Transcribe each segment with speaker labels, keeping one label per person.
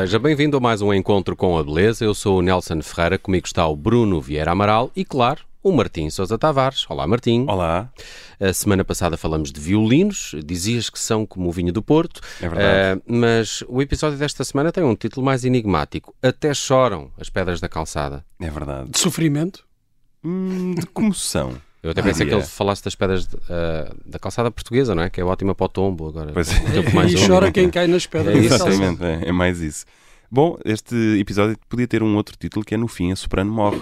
Speaker 1: Seja bem-vindo a mais um encontro com a beleza. Eu sou o Nelson Ferreira, comigo está o Bruno Vieira Amaral e, claro, o Martim Sousa Tavares. Olá, Martim.
Speaker 2: Olá.
Speaker 1: A semana passada falamos de violinos, dizias que são como o vinho do Porto.
Speaker 2: É verdade.
Speaker 1: Uh, mas o episódio desta semana tem um título mais enigmático. Até choram as pedras da calçada.
Speaker 2: É verdade.
Speaker 3: De sofrimento?
Speaker 2: Hum, de comoção.
Speaker 1: Eu até pensei que ele falasse das pedras de, uh, da calçada portuguesa, não é? Que é ótima para o tombo agora.
Speaker 2: Pois
Speaker 1: é.
Speaker 3: mais e chora quem cai nas pedras.
Speaker 1: É
Speaker 2: Exatamente, é, é mais isso. Bom, este episódio podia ter um outro título que é No Fim a Soprano Morre.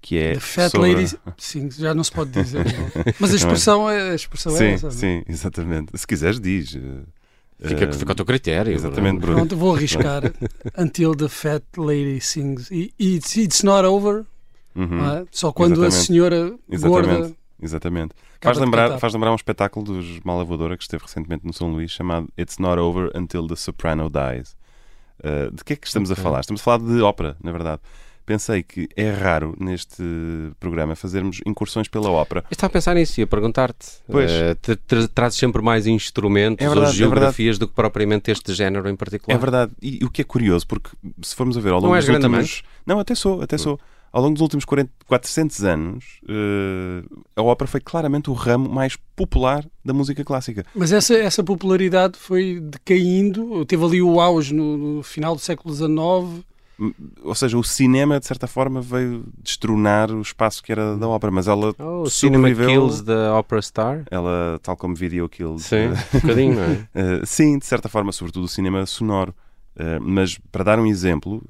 Speaker 2: Que é
Speaker 3: The Fat
Speaker 2: sobre...
Speaker 3: Lady. Sim, já não se pode dizer. Mas a expressão é, a expressão
Speaker 2: sim,
Speaker 3: é essa.
Speaker 2: Sim, exatamente. Se quiseres, diz.
Speaker 1: Fica, uh, fica ao teu critério.
Speaker 2: Exatamente, Bruno.
Speaker 3: Pronto, vou arriscar. Until the Fat Lady sings. E it's, it's not over.
Speaker 2: Uhum.
Speaker 3: É? Só quando
Speaker 2: Exatamente.
Speaker 3: a senhora
Speaker 2: Exatamente.
Speaker 3: gorda.
Speaker 2: Exatamente. Faz lembrar, faz lembrar um espetáculo dos Malavadora que esteve recentemente no São Luís chamado It's Not Over Until the Soprano Dies. Uh, de que é que estamos okay. a falar? Estamos a falar de ópera, na verdade. Pensei que é raro neste programa fazermos incursões pela ópera.
Speaker 1: Eu estava a pensar nisso e a perguntar-te.
Speaker 2: Pois.
Speaker 1: Uh, tra trazes sempre mais instrumentos
Speaker 2: é verdade,
Speaker 1: ou geografias é do que propriamente este género em particular.
Speaker 2: É verdade. E, e, o que é curioso, porque se formos a ver ao longo
Speaker 1: Não
Speaker 2: dos últimos... Não, até sou, até sou ao longo dos últimos 40, 400 anos, uh, a ópera foi claramente o ramo mais popular da música clássica.
Speaker 3: Mas essa, essa popularidade foi decaindo, teve ali o auge no, no final do século XIX.
Speaker 2: Ou seja, o cinema, de certa forma, veio destronar o espaço que era da ópera, mas ela
Speaker 1: oh, sobreviveu... Cinema kills the opera star?
Speaker 2: Ela, tal como Video kills...
Speaker 1: Sim, um bocadinho, não é?
Speaker 2: uh, sim, de certa forma, sobretudo o cinema sonoro. Uh, mas, para dar um exemplo,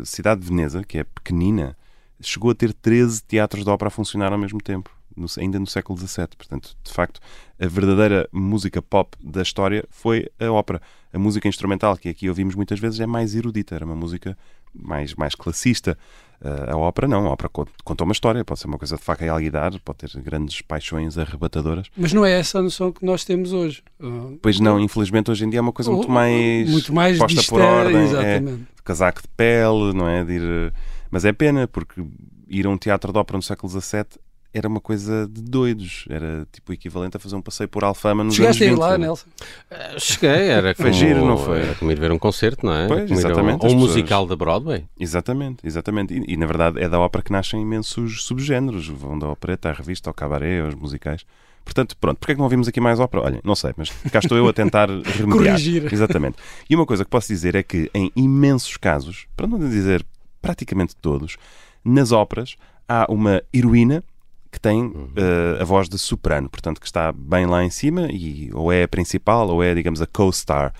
Speaker 2: a cidade de Veneza, que é pequenina, chegou a ter 13 teatros de ópera a funcionar ao mesmo tempo, no, ainda no século XVII. Portanto, de facto, a verdadeira música pop da história foi a ópera. A música instrumental, que aqui ouvimos muitas vezes, é mais erudita, era uma música mais, mais classista. Uh, a ópera não, a ópera conta uma história, pode ser uma coisa de faca e alguidar, pode ter grandes paixões arrebatadoras.
Speaker 3: Mas não é essa a noção que nós temos hoje. Uh,
Speaker 2: pois não, infelizmente hoje em dia é uma coisa muito mais,
Speaker 3: muito mais
Speaker 2: posta por ordem,
Speaker 3: exatamente.
Speaker 2: é casaco de pele, não é? De ir, mas é pena, porque ir a um teatro de ópera no século XVII era uma coisa de doidos. Era tipo o equivalente a fazer um passeio por Alfama nos
Speaker 3: Chegaste
Speaker 2: anos 20.
Speaker 3: a ir lá, Nelson?
Speaker 1: Uh, cheguei, era
Speaker 2: Foi giro, não foi?
Speaker 1: Era como ir ver um concerto, não é?
Speaker 2: Pois,
Speaker 1: como
Speaker 2: exatamente.
Speaker 1: Ou um
Speaker 2: pessoas...
Speaker 1: musical da Broadway.
Speaker 2: Exatamente, exatamente. E, e, na verdade é da ópera que nascem imensos subgéneros. Vão da opereta à revista, ao cabaré, aos musicais. Portanto, pronto, porque é que não ouvimos aqui mais ópera? Olha, não sei, mas cá estou eu a tentar remediar.
Speaker 3: Corrigir.
Speaker 2: Exatamente. E uma coisa que posso dizer é que em imensos casos, para não dizer praticamente todos, nas óperas há uma heroína que tem uh, a voz de soprano, portanto que está bem lá em cima e ou é a principal ou é, digamos, a co-star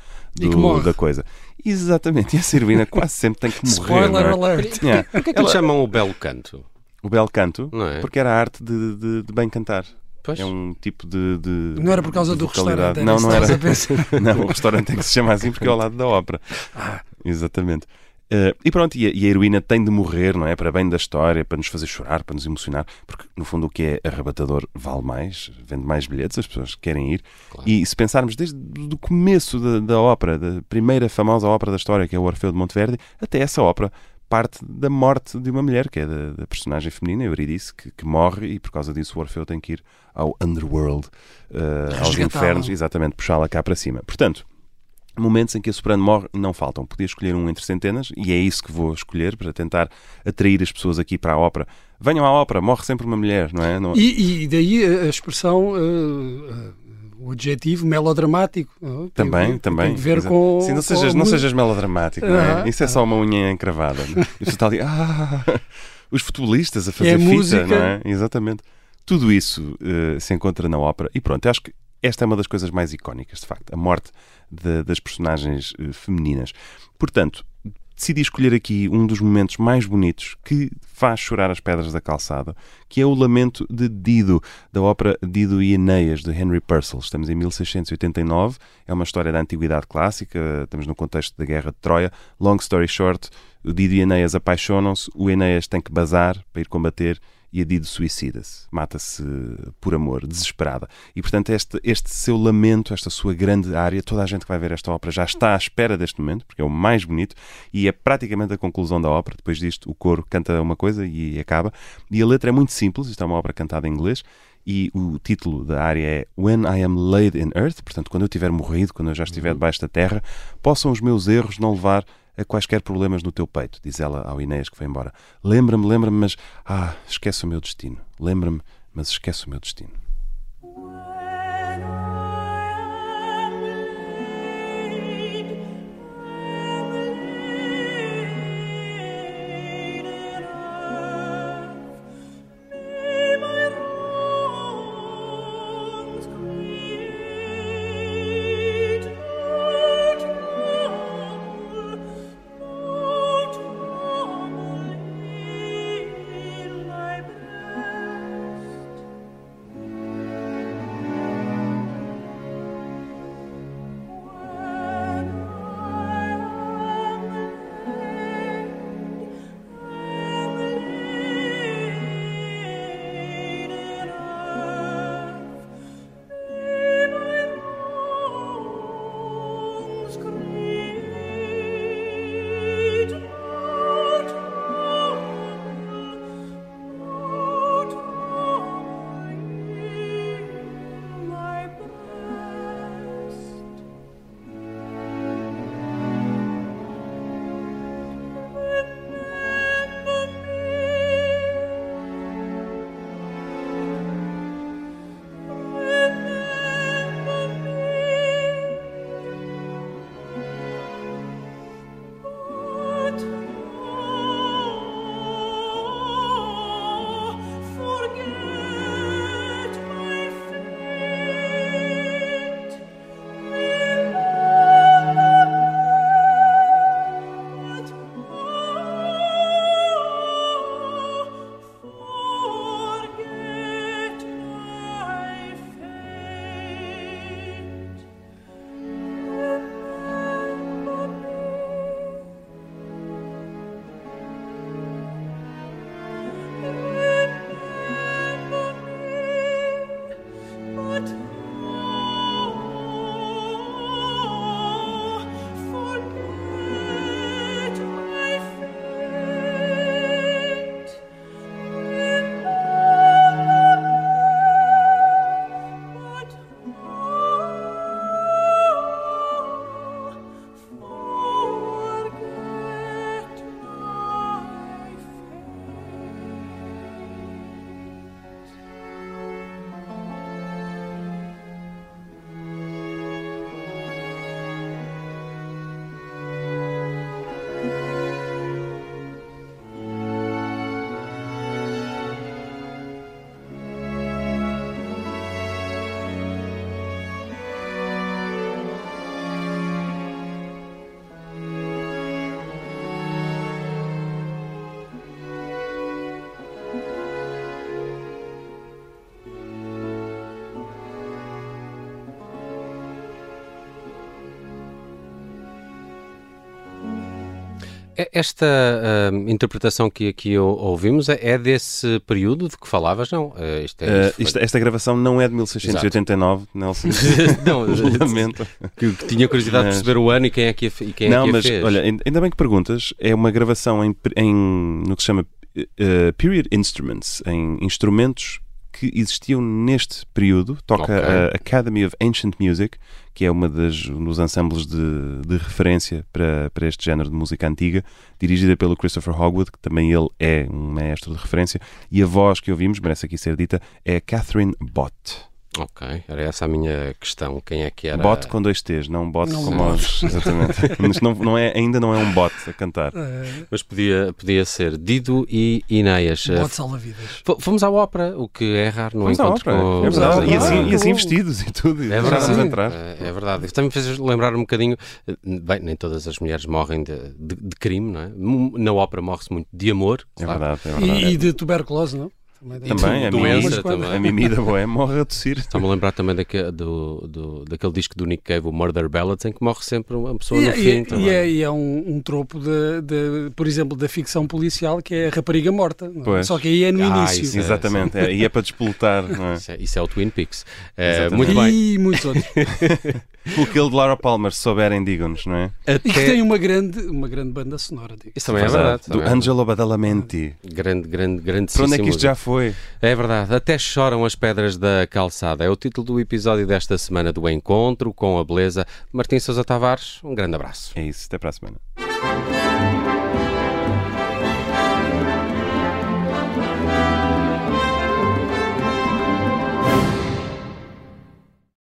Speaker 2: da coisa. Exatamente, e essa heroína quase sempre tem que morrer.
Speaker 3: Spoiler
Speaker 2: é?
Speaker 3: alert!
Speaker 2: Yeah.
Speaker 1: Porquê é que Ela... chamam o belo canto?
Speaker 2: O belo canto?
Speaker 1: Não é?
Speaker 2: Porque era a arte de, de, de bem cantar.
Speaker 1: Pois.
Speaker 2: É um tipo de, de
Speaker 3: Não era por causa do restaurante?
Speaker 2: Não, não era.
Speaker 3: não,
Speaker 2: o restaurante tem que se chamar assim porque é ao lado da ópera. Ah, exatamente. Uh, e pronto, e a, e a, heroína tem de morrer, não é? Para bem da história, para nos fazer chorar, para nos emocionar, porque no fundo o que é arrebatador vale mais, vende mais bilhetes, as pessoas querem ir.
Speaker 1: Claro.
Speaker 2: E se pensarmos desde o começo da, da, ópera, da primeira famosa ópera da história, que é o Orfeu de Monteverdi, até essa ópera parte da morte de uma mulher, que é da, da personagem feminina, Eurídice, que, que, morre e por causa disso o Orfeu tem que ir ao underworld, uh, aos infernos, exatamente, puxá-la cá para cima. Portanto, momentos em que a soprano morre não faltam. Podia escolher um entre centenas e é isso que vou escolher para tentar atrair as pessoas aqui para a ópera. Venham à ópera, morre sempre uma mulher, não é? Não...
Speaker 3: E, e, daí a expressão, uh, uh, o adjetivo melodramático. Uh,
Speaker 2: também,
Speaker 3: tem,
Speaker 2: também.
Speaker 3: Tem que ver com.
Speaker 2: Sim, não sejas,
Speaker 3: com
Speaker 2: não sejas melodramático, não é? Isso é só uma unha encravada. Não é? E você está ali, ah, os futebolistas a fazer
Speaker 3: é
Speaker 2: fita,
Speaker 3: música.
Speaker 2: não é? Exatamente. Tudo isso se encontra na ópera e pronto, acho que esta é uma das coisas mais icónicas, de facto, a morte de, das personagens uh, femininas. Portanto, decidi escolher aqui um dos momentos mais bonitos que faz chorar as pedras da calçada, que é o lamento de Dido, da ópera Dido e Enéas, de Henry Purcell. Estamos em 1689, é uma história da antiguidade clássica, estamos no contexto da Guerra de Troia. Long story short, o Dido e Enéas apaixonam-se, o Enéas tem que bazar para ir combater e a Dido suicida-se, mata-se por amor, desesperada. E portanto, este, este seu lamento, esta sua grande área, toda a gente que vai ver esta ópera já está à espera deste momento, porque é o mais bonito e é praticamente a conclusão da ópera. Depois disto, o coro canta uma coisa e acaba. E a letra é muito simples, isto é uma ópera cantada em inglês. E o título da área é When I am laid in earth, portanto, quando eu tiver morrido, quando eu já estiver debaixo da terra, possam os meus erros não levar a quaisquer problemas no teu peito, diz ela ao Inês que foi embora. Lembra-me, lembra-me, mas. Ah, esquece o meu destino. Lembra-me, mas esquece o meu destino.
Speaker 1: Esta uh, interpretação que aqui ouvimos é, é desse período de que falavas, não? Uh,
Speaker 2: isto é, uh, isto, esta gravação não é de 1689, Exato. Nelson. não,
Speaker 1: lamento. Que, que, tinha curiosidade de perceber o ano e quem é que a, e quem
Speaker 2: não,
Speaker 1: é que
Speaker 2: mas,
Speaker 1: fez.
Speaker 2: olha, ainda bem que perguntas. É uma gravação em, em no que se chama Period Instruments, em instrumentos que existiam neste período. Toca okay. a Academy of Ancient Music, que é uma das dos ensembles de, de referência para, para este género de música antiga, dirigida pelo Christopher Hogwood, que também ele é um maestro de referência, e a voz que ouvimos, merece aqui ser dita, é Catherine Bott.
Speaker 1: Ok, era essa a minha questão. Quem é que era?
Speaker 2: Bot com dois T's, não um bot não com os. Exatamente. Mas não, não é, ainda não é um bot a cantar. É.
Speaker 1: Mas podia, podia ser Dido e Ineias.
Speaker 3: Bot salva-vidas.
Speaker 1: Fomos à ópera, o que é raro no
Speaker 2: Fomos
Speaker 1: encontro com.
Speaker 2: É verdade. E assim, e assim vestidos e tudo.
Speaker 1: É verdade. Entrar. É, é verdade. Isso também fez lembrar um bocadinho. Bem, nem todas as mulheres morrem de, de, de crime, não é? Na ópera morre-se muito de amor.
Speaker 2: É claro. É verdade, é verdade.
Speaker 3: E, e de tuberculose, não?
Speaker 2: Também, a doença também. A Mimi da Boé morre a tossir.
Speaker 1: Está-me a lembrar também daquele, do, do, daquele disco do Nick Cave, o Murder Ballads, em que morre sempre uma pessoa e, no é, fim.
Speaker 3: E, e, é, e é um, um tropo, de, de, por exemplo, da ficção policial, que é a rapariga morta. É? Só que aí é no ah, início.
Speaker 2: É, Exatamente, é, e é para despolutar.
Speaker 1: É? Isso, é, isso, é, o Twin Peaks. muito bem.
Speaker 3: E muitos outros.
Speaker 2: O que ele de Laura Palmer, se souberem, digam-nos, não é?
Speaker 3: Até... E que tem uma grande, uma grande banda sonora. Digo.
Speaker 1: Isso também é verdade.
Speaker 2: Do Angelo Badalamenti.
Speaker 1: Grande, grande, grande.
Speaker 2: Para onde é que isto já foi?
Speaker 1: É verdade. Até choram as pedras da calçada. É o título do episódio desta semana do Encontro com a Beleza. Martim Sousa Tavares, um grande abraço.
Speaker 2: É isso, até para a semana.